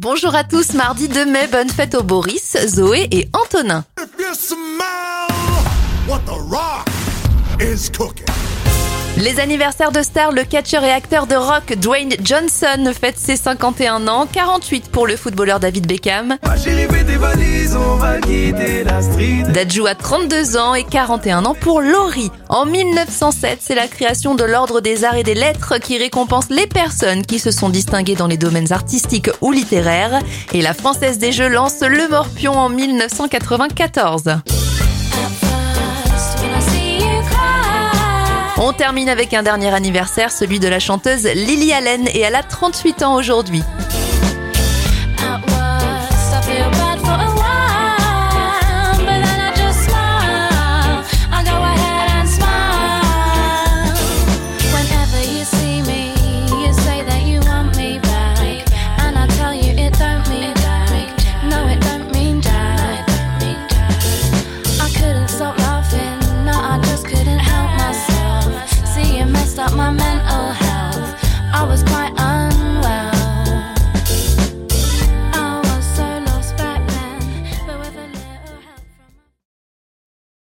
Bonjour à tous, mardi 2 mai, bonne fête aux Boris, Zoé et Antonin. Les anniversaires de stars, le catcheur et acteur de rock Dwayne Johnson fête ses 51 ans, 48 pour le footballeur David Beckham. Dadju a 32 ans et 41 ans pour Laurie. En 1907, c'est la création de l'Ordre des Arts et des Lettres qui récompense les personnes qui se sont distinguées dans les domaines artistiques ou littéraires. Et la Française des Jeux lance le Morpion en 1994. On termine avec un dernier anniversaire, celui de la chanteuse Lily Allen et elle a 38 ans aujourd'hui.